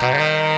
Ah!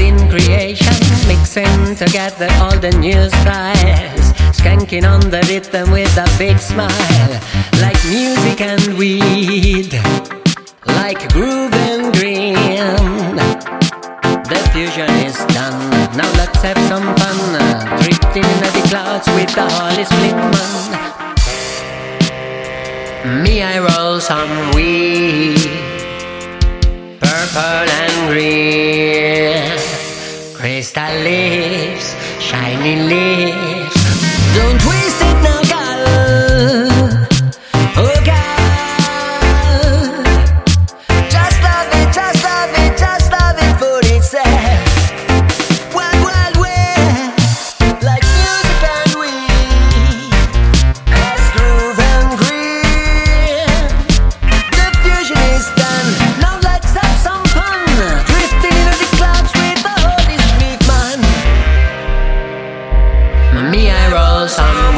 In creation, mixing together all the new styles. Skanking on the rhythm with a big smile. Like music and weed, like groove and green. The fusion is done. Now let's have some fun. Drifting in the clouds with the Holy Split Me, I roll some weed purple and green. Crystal leaves, shiny leaves. Don't waste Spirit,